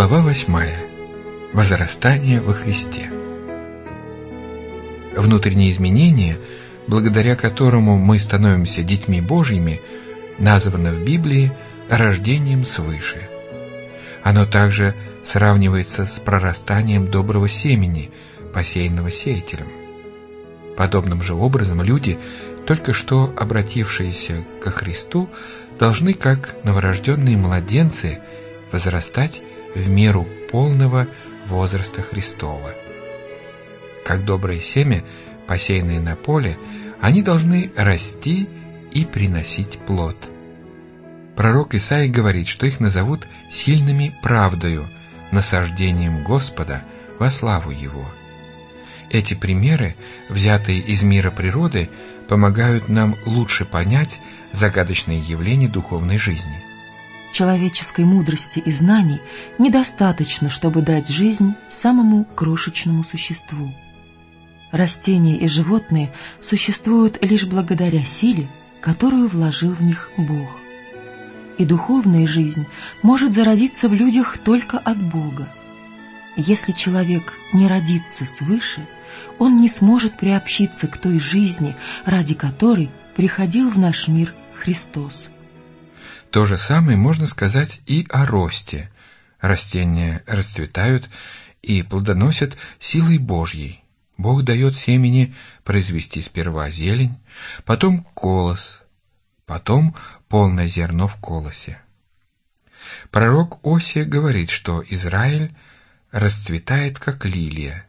Глава 8. Возрастание во Христе. Внутреннее изменение, благодаря которому мы становимся детьми Божьими, названо в Библии рождением свыше. Оно также сравнивается с прорастанием доброго семени, посеянного сеятелем. Подобным же образом люди, только что обратившиеся ко Христу, должны, как новорожденные младенцы, возрастать в меру полного возраста Христова. Как доброе семя, посеянное на поле, они должны расти и приносить плод. Пророк Исаия говорит, что их назовут сильными правдою, насаждением Господа во славу Его. Эти примеры, взятые из мира природы, помогают нам лучше понять загадочные явления духовной жизни – человеческой мудрости и знаний недостаточно, чтобы дать жизнь самому крошечному существу. Растения и животные существуют лишь благодаря силе, которую вложил в них Бог. И духовная жизнь может зародиться в людях только от Бога. Если человек не родится свыше, он не сможет приобщиться к той жизни, ради которой приходил в наш мир Христос. То же самое можно сказать и о росте. Растения расцветают и плодоносят силой Божьей. Бог дает семени произвести сперва зелень, потом колос, потом полное зерно в колосе. Пророк Осия говорит, что Израиль расцветает, как лилия.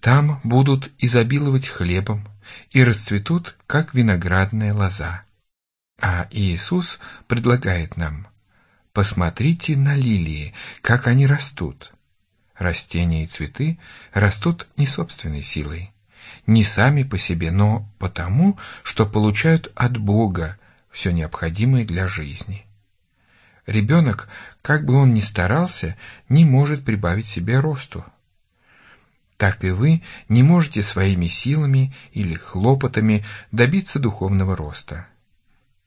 Там будут изобиловать хлебом и расцветут, как виноградная лоза. А Иисус предлагает нам «Посмотрите на лилии, как они растут». Растения и цветы растут не собственной силой, не сами по себе, но потому, что получают от Бога все необходимое для жизни. Ребенок, как бы он ни старался, не может прибавить себе росту. Так и вы не можете своими силами или хлопотами добиться духовного роста.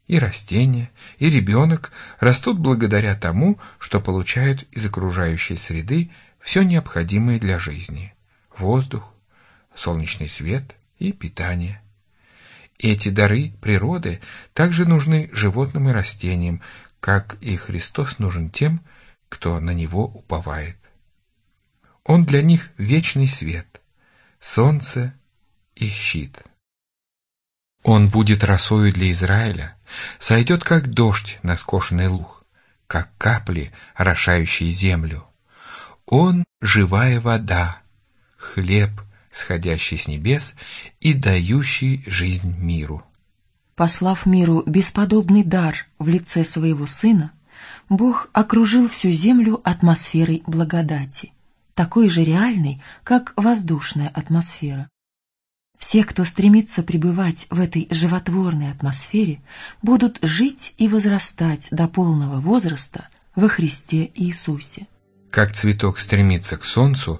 И растения, и ребенок растут благодаря тому, что получают из окружающей среды все необходимое для жизни – воздух, солнечный свет и питание. Эти дары природы также нужны животным и растениям, как и Христос нужен тем, кто на Него уповает. Он для них вечный свет, солнце и щит. Он будет росою для Израиля, сойдет как дождь на скошенный луг, как капли, орошающие землю. Он — живая вода, хлеб, сходящий с небес и дающий жизнь миру. Послав миру бесподобный дар в лице своего Сына, Бог окружил всю землю атмосферой благодати, такой же реальной, как воздушная атмосфера. Все, кто стремится пребывать в этой животворной атмосфере, будут жить и возрастать до полного возраста во Христе Иисусе. Как цветок стремится к солнцу,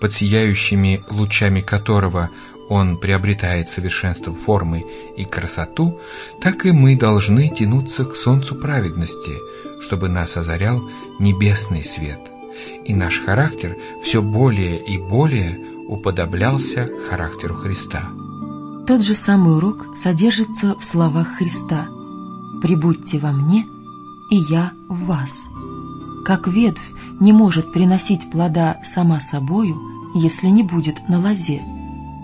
под сияющими лучами которого он приобретает совершенство формы и красоту, так и мы должны тянуться к солнцу праведности, чтобы нас озарял небесный свет, и наш характер все более и более – уподоблялся характеру Христа. Тот же самый урок содержится в словах Христа «Прибудьте во мне, и я в вас». Как ветвь не может приносить плода сама собою, если не будет на лозе,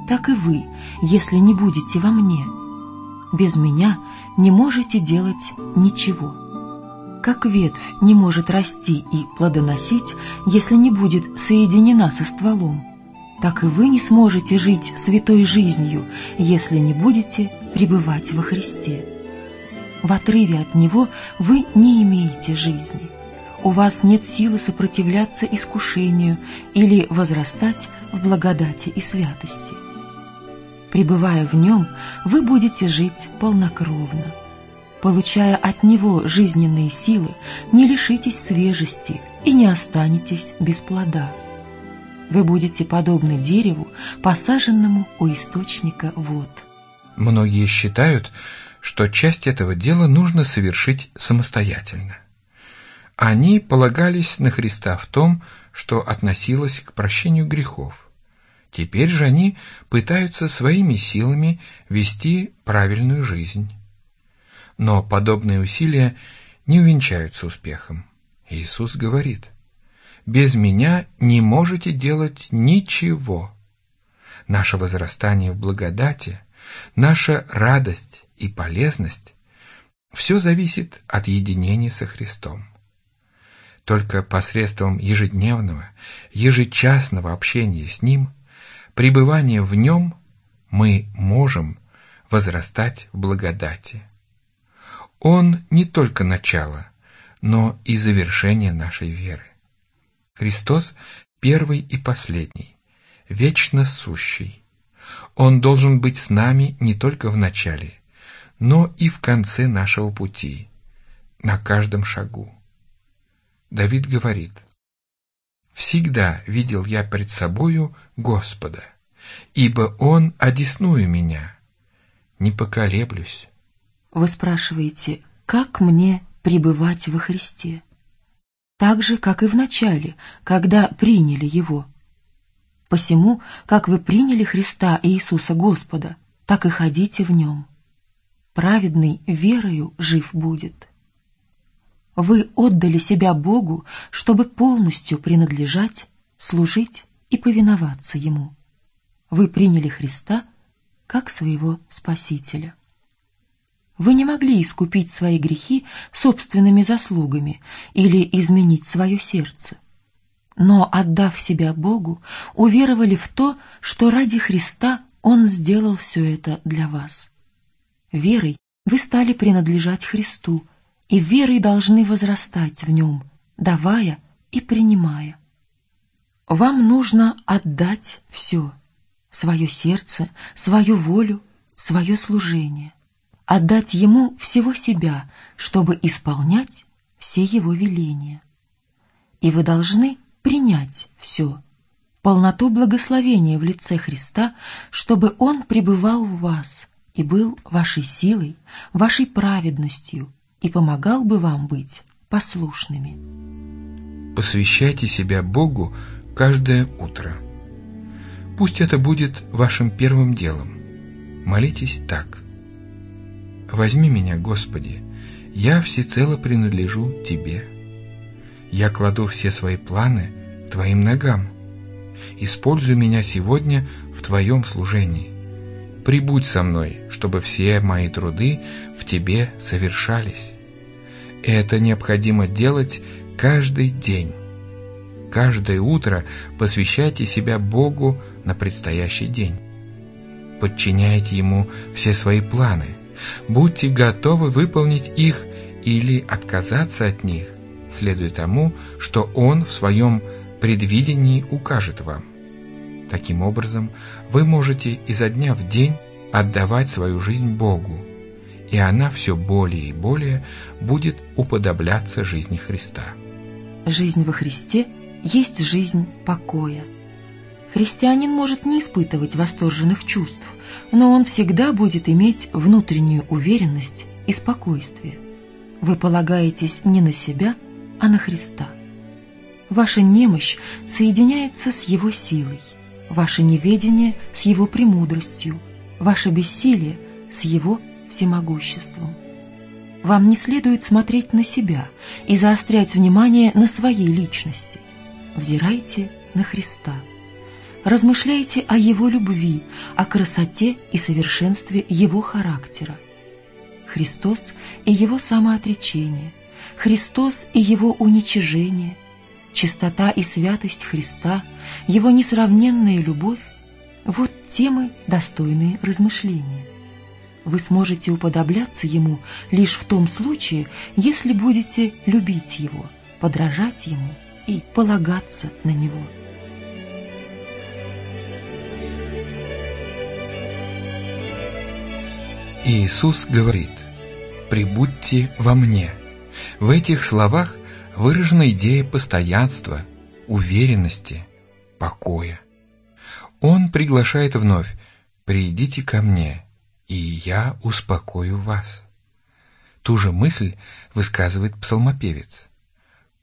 так и вы, если не будете во мне. Без меня не можете делать ничего. Как ветвь не может расти и плодоносить, если не будет соединена со стволом, так и вы не сможете жить святой жизнью, если не будете пребывать во Христе. В отрыве от Него вы не имеете жизни. У вас нет силы сопротивляться искушению или возрастать в благодати и святости. Пребывая в Нем, вы будете жить полнокровно. Получая от Него жизненные силы, не лишитесь свежести и не останетесь без плода вы будете подобны дереву, посаженному у источника вод. Многие считают, что часть этого дела нужно совершить самостоятельно. Они полагались на Христа в том, что относилось к прощению грехов. Теперь же они пытаются своими силами вести правильную жизнь. Но подобные усилия не увенчаются успехом. Иисус говорит, «Без Меня не можете делать ничего». Наше возрастание в благодати, наша радость и полезность – все зависит от единения со Христом. Только посредством ежедневного, ежечасного общения с Ним, пребывания в Нем, мы можем возрастать в благодати. Он не только начало, но и завершение нашей веры. Христос первый и последний, вечно сущий. Он должен быть с нами не только в начале, но и в конце нашего пути, на каждом шагу. Давид говорит, «Всегда видел я пред собою Господа, ибо Он одесную меня, не поколеблюсь». Вы спрашиваете, как мне пребывать во Христе? Так же, как и в начале, когда приняли Его. Посему, как вы приняли Христа Иисуса Господа, так и ходите в Нем. Праведный верою жив будет. Вы отдали себя Богу, чтобы полностью принадлежать, служить и повиноваться Ему. Вы приняли Христа как своего Спасителя. Вы не могли искупить свои грехи собственными заслугами или изменить свое сердце. Но, отдав себя Богу, уверовали в то, что ради Христа Он сделал все это для вас. Верой вы стали принадлежать Христу, и верой должны возрастать в Нем, давая и принимая. Вам нужно отдать все — свое сердце, свою волю, свое служение отдать Ему всего себя, чтобы исполнять все Его веления. И вы должны принять все, полноту благословения в лице Христа, чтобы Он пребывал в вас и был вашей силой, вашей праведностью и помогал бы вам быть послушными. Посвящайте себя Богу каждое утро. Пусть это будет вашим первым делом. Молитесь так – Возьми меня, Господи, я всецело принадлежу Тебе. Я кладу все свои планы Твоим ногам. Используй меня сегодня в Твоем служении. Прибудь со мной, чтобы все мои труды в Тебе совершались. Это необходимо делать каждый день. Каждое утро посвящайте себя Богу на предстоящий день. Подчиняйте Ему все свои планы – Будьте готовы выполнить их или отказаться от них, следуя тому, что Он в своем предвидении укажет вам. Таким образом, вы можете изо дня в день отдавать свою жизнь Богу, и она все более и более будет уподобляться жизни Христа. Жизнь во Христе есть жизнь покоя. Христианин может не испытывать восторженных чувств, но он всегда будет иметь внутреннюю уверенность и спокойствие. Вы полагаетесь не на себя, а на Христа. Ваша немощь соединяется с Его силой, ваше неведение с Его премудростью, ваше бессилие с Его всемогуществом. Вам не следует смотреть на себя и заострять внимание на своей личности. Взирайте на Христа – размышляйте о Его любви, о красоте и совершенстве Его характера. Христос и Его самоотречение, Христос и Его уничижение, чистота и святость Христа, Его несравненная любовь – вот темы, достойные размышления. Вы сможете уподобляться Ему лишь в том случае, если будете любить Его, подражать Ему и полагаться на Него. Иисус говорит «Прибудьте во мне». В этих словах выражена идея постоянства, уверенности, покоя. Он приглашает вновь «Придите ко мне, и я успокою вас». Ту же мысль высказывает псалмопевец.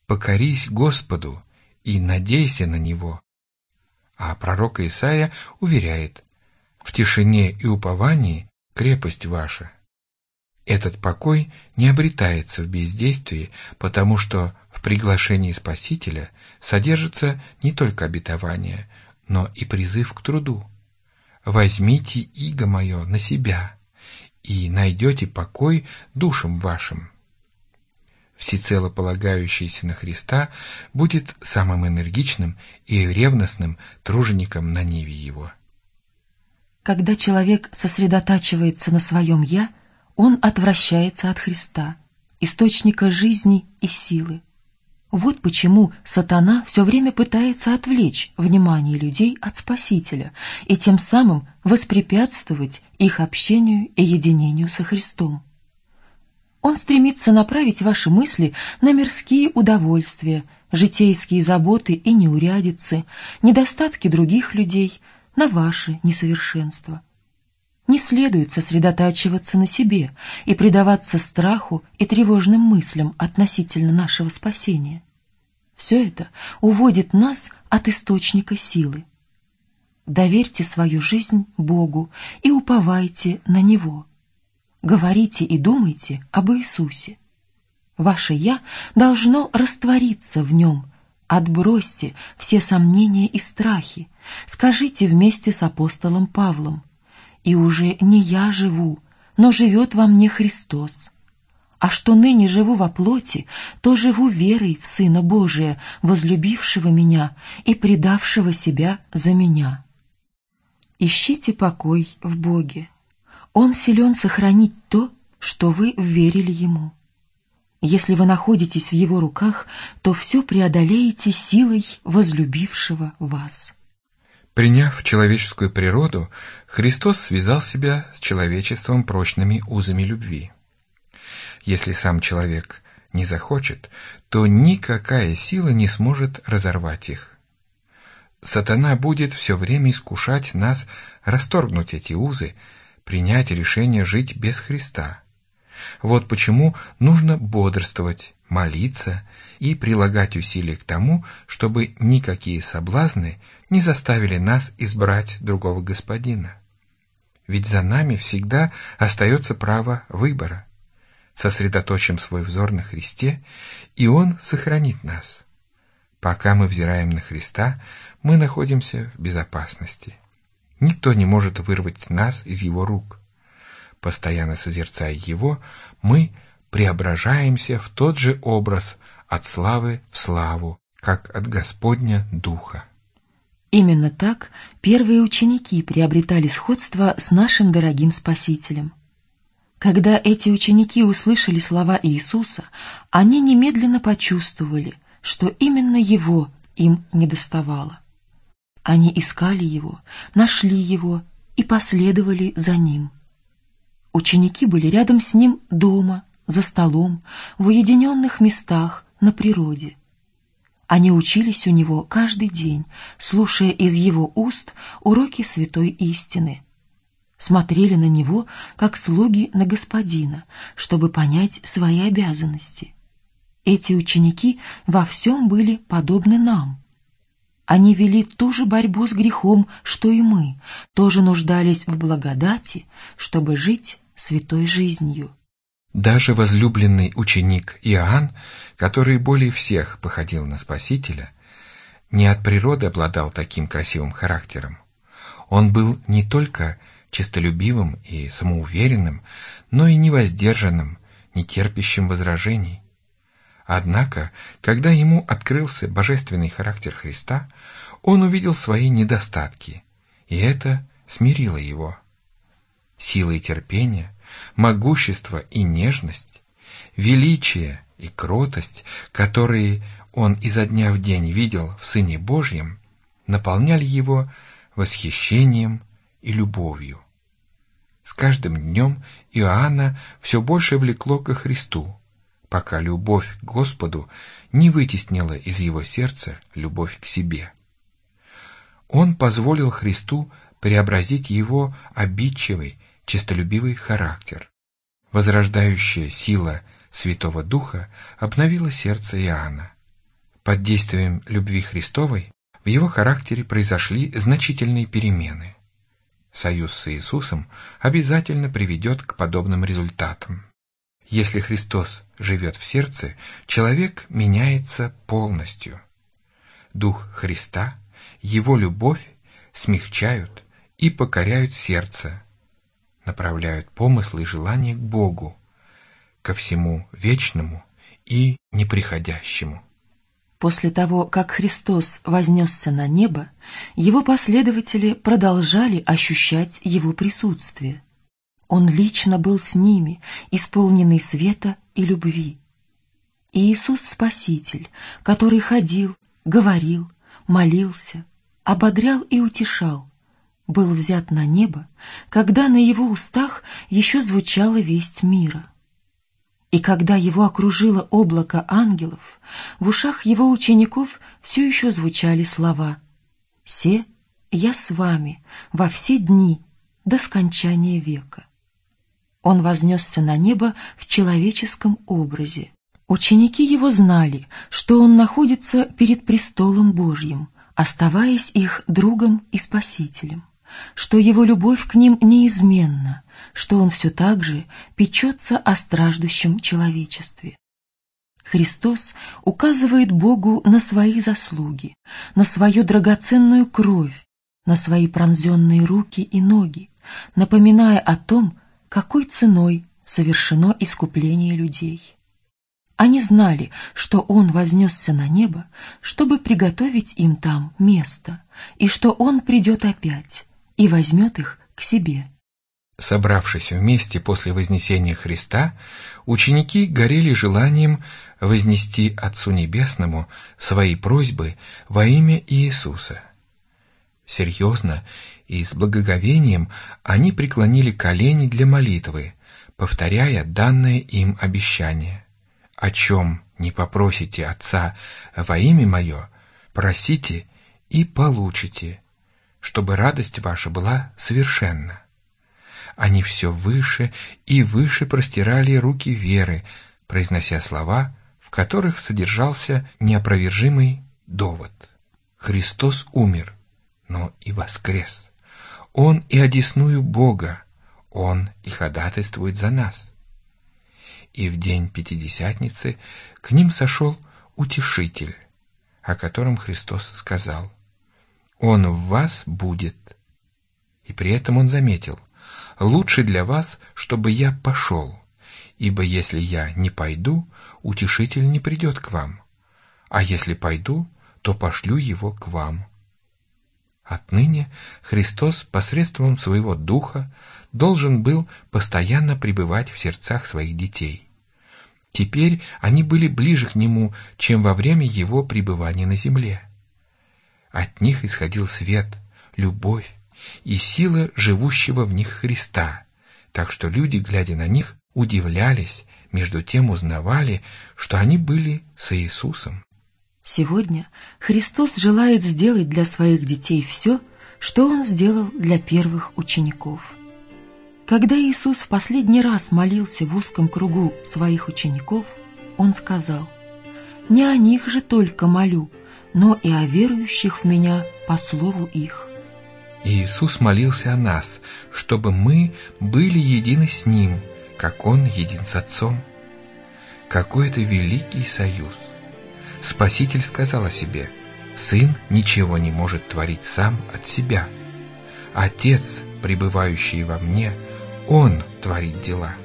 покорись Господу и надейся на Него. А пророк Исаия уверяет, в тишине и уповании крепость ваша. Этот покой не обретается в бездействии, потому что в приглашении Спасителя содержится не только обетование, но и призыв к труду. «Возьмите иго мое на себя, и найдете покой душам вашим». Всецело полагающийся на Христа будет самым энергичным и ревностным тружеником на ниве его. Когда человек сосредотачивается на своем «я», он отвращается от Христа, источника жизни и силы. Вот почему сатана все время пытается отвлечь внимание людей от Спасителя и тем самым воспрепятствовать их общению и единению со Христом. Он стремится направить ваши мысли на мирские удовольствия, житейские заботы и неурядицы, недостатки других людей – на ваше несовершенство. Не следует сосредотачиваться на себе и предаваться страху и тревожным мыслям относительно нашего спасения. Все это уводит нас от источника силы. Доверьте свою жизнь Богу и уповайте на Него. Говорите и думайте об Иисусе. Ваше «Я» должно раствориться в Нем, Отбросьте все сомнения и страхи, скажите вместе с апостолом Павлом, «И уже не я живу, но живет во мне Христос. А что ныне живу во плоти, то живу верой в Сына Божия, возлюбившего меня и предавшего себя за меня». Ищите покой в Боге. Он силен сохранить то, что вы верили Ему. Если вы находитесь в его руках, то все преодолеете силой возлюбившего вас. Приняв человеческую природу, Христос связал себя с человечеством прочными узами любви. Если сам человек не захочет, то никакая сила не сможет разорвать их. Сатана будет все время искушать нас расторгнуть эти узы, принять решение жить без Христа – вот почему нужно бодрствовать, молиться и прилагать усилия к тому, чтобы никакие соблазны не заставили нас избрать другого господина. Ведь за нами всегда остается право выбора. Сосредоточим свой взор на Христе, и Он сохранит нас. Пока мы взираем на Христа, мы находимся в безопасности. Никто не может вырвать нас из Его рук – Постоянно созерцая его, мы преображаемся в тот же образ от славы в славу, как от Господня Духа. Именно так первые ученики приобретали сходство с нашим дорогим Спасителем. Когда эти ученики услышали слова Иисуса, они немедленно почувствовали, что именно Его им недоставало. Они искали Его, нашли Его и последовали за Ним. Ученики были рядом с ним дома, за столом, в уединенных местах, на природе. Они учились у него каждый день, слушая из его уст уроки святой истины. Смотрели на него, как слуги на господина, чтобы понять свои обязанности. Эти ученики во всем были подобны нам. Они вели ту же борьбу с грехом, что и мы, тоже нуждались в благодати, чтобы жить святой жизнью. Даже возлюбленный ученик Иоанн, который более всех походил на Спасителя, не от природы обладал таким красивым характером. Он был не только честолюбивым и самоуверенным, но и невоздержанным, не терпящим возражений. Однако, когда ему открылся божественный характер Христа, он увидел свои недостатки, и это смирило его сила и терпение, могущество и нежность, величие и кротость, которые он изо дня в день видел в Сыне Божьем, наполняли его восхищением и любовью. С каждым днем Иоанна все больше влекло ко Христу, пока любовь к Господу не вытеснила из его сердца любовь к себе. Он позволил Христу преобразить его обидчивый честолюбивый характер. Возрождающая сила Святого Духа обновила сердце Иоанна. Под действием любви Христовой в его характере произошли значительные перемены. Союз с Иисусом обязательно приведет к подобным результатам. Если Христос живет в сердце, человек меняется полностью. Дух Христа, Его любовь смягчают и покоряют сердце, направляют помыслы и желания к Богу, ко всему вечному и неприходящему. После того, как Христос вознесся на небо, его последователи продолжали ощущать его присутствие. Он лично был с ними, исполненный света и любви. Иисус Спаситель, который ходил, говорил, молился, ободрял и утешал, был взят на небо, когда на его устах еще звучала весть мира. И когда его окружило облако ангелов, в ушах его учеников все еще звучали слова «Се, я с вами во все дни до скончания века». Он вознесся на небо в человеческом образе. Ученики его знали, что он находится перед престолом Божьим, оставаясь их другом и спасителем, что его любовь к ним неизменна, что он все так же печется о страждущем человечестве. Христос указывает Богу на свои заслуги, на свою драгоценную кровь, на свои пронзенные руки и ноги, напоминая о том, какой ценой совершено искупление людей. Они знали, что Он вознесся на небо, чтобы приготовить им там место, и что Он придет опять и возьмет их к себе. Собравшись вместе после Вознесения Христа, ученики горели желанием вознести Отцу Небесному свои просьбы во имя Иисуса. Серьезно и с благоговением они преклонили колени для молитвы, повторяя данное им обещание. «О чем не попросите Отца во имя Мое, просите и получите, чтобы радость ваша была совершенна». Они все выше и выше простирали руки веры, произнося слова, в которых содержался неопровержимый довод. Христос умер, но и воскрес. Он и одесную Бога, Он и ходатайствует за нас. И в день Пятидесятницы к ним сошел Утешитель, о котором Христос сказал, «Он в вас будет». И при этом Он заметил – лучше для вас, чтобы я пошел, ибо если я не пойду, утешитель не придет к вам, а если пойду, то пошлю его к вам». Отныне Христос посредством своего Духа должен был постоянно пребывать в сердцах своих детей. Теперь они были ближе к Нему, чем во время Его пребывания на земле. От них исходил свет, любовь, и сила живущего в них Христа, так что люди, глядя на них, удивлялись, между тем узнавали, что они были с Иисусом. Сегодня Христос желает сделать для своих детей все, что Он сделал для первых учеников. Когда Иисус в последний раз молился в узком кругу своих учеников, Он сказал, «Не о них же только молю, но и о верующих в Меня по слову их». Иисус молился о нас, чтобы мы были едины с Ним, как Он един с Отцом. Какой это великий союз! Спаситель сказал о себе, «Сын ничего не может творить сам от себя. Отец, пребывающий во мне, Он творит дела».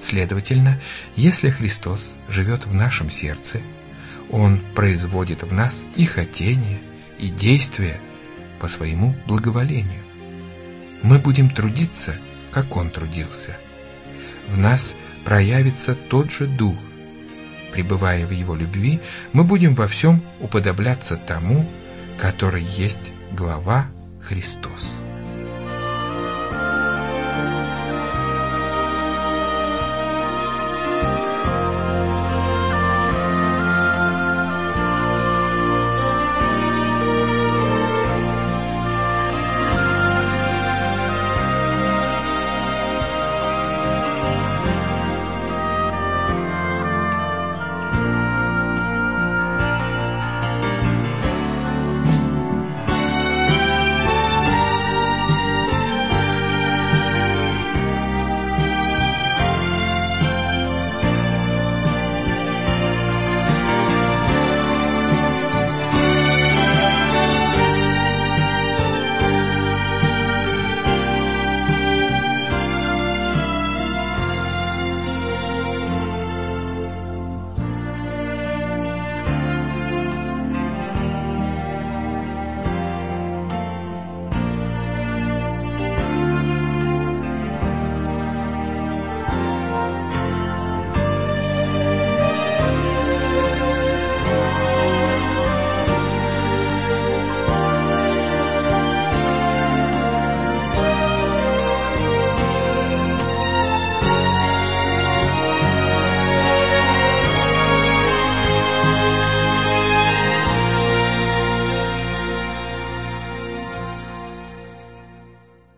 Следовательно, если Христос живет в нашем сердце, Он производит в нас и хотение, и действия, по своему благоволению. Мы будем трудиться, как Он трудился. В нас проявится тот же Дух. Пребывая в Его любви, мы будем во всем уподобляться тому, который есть глава Христос.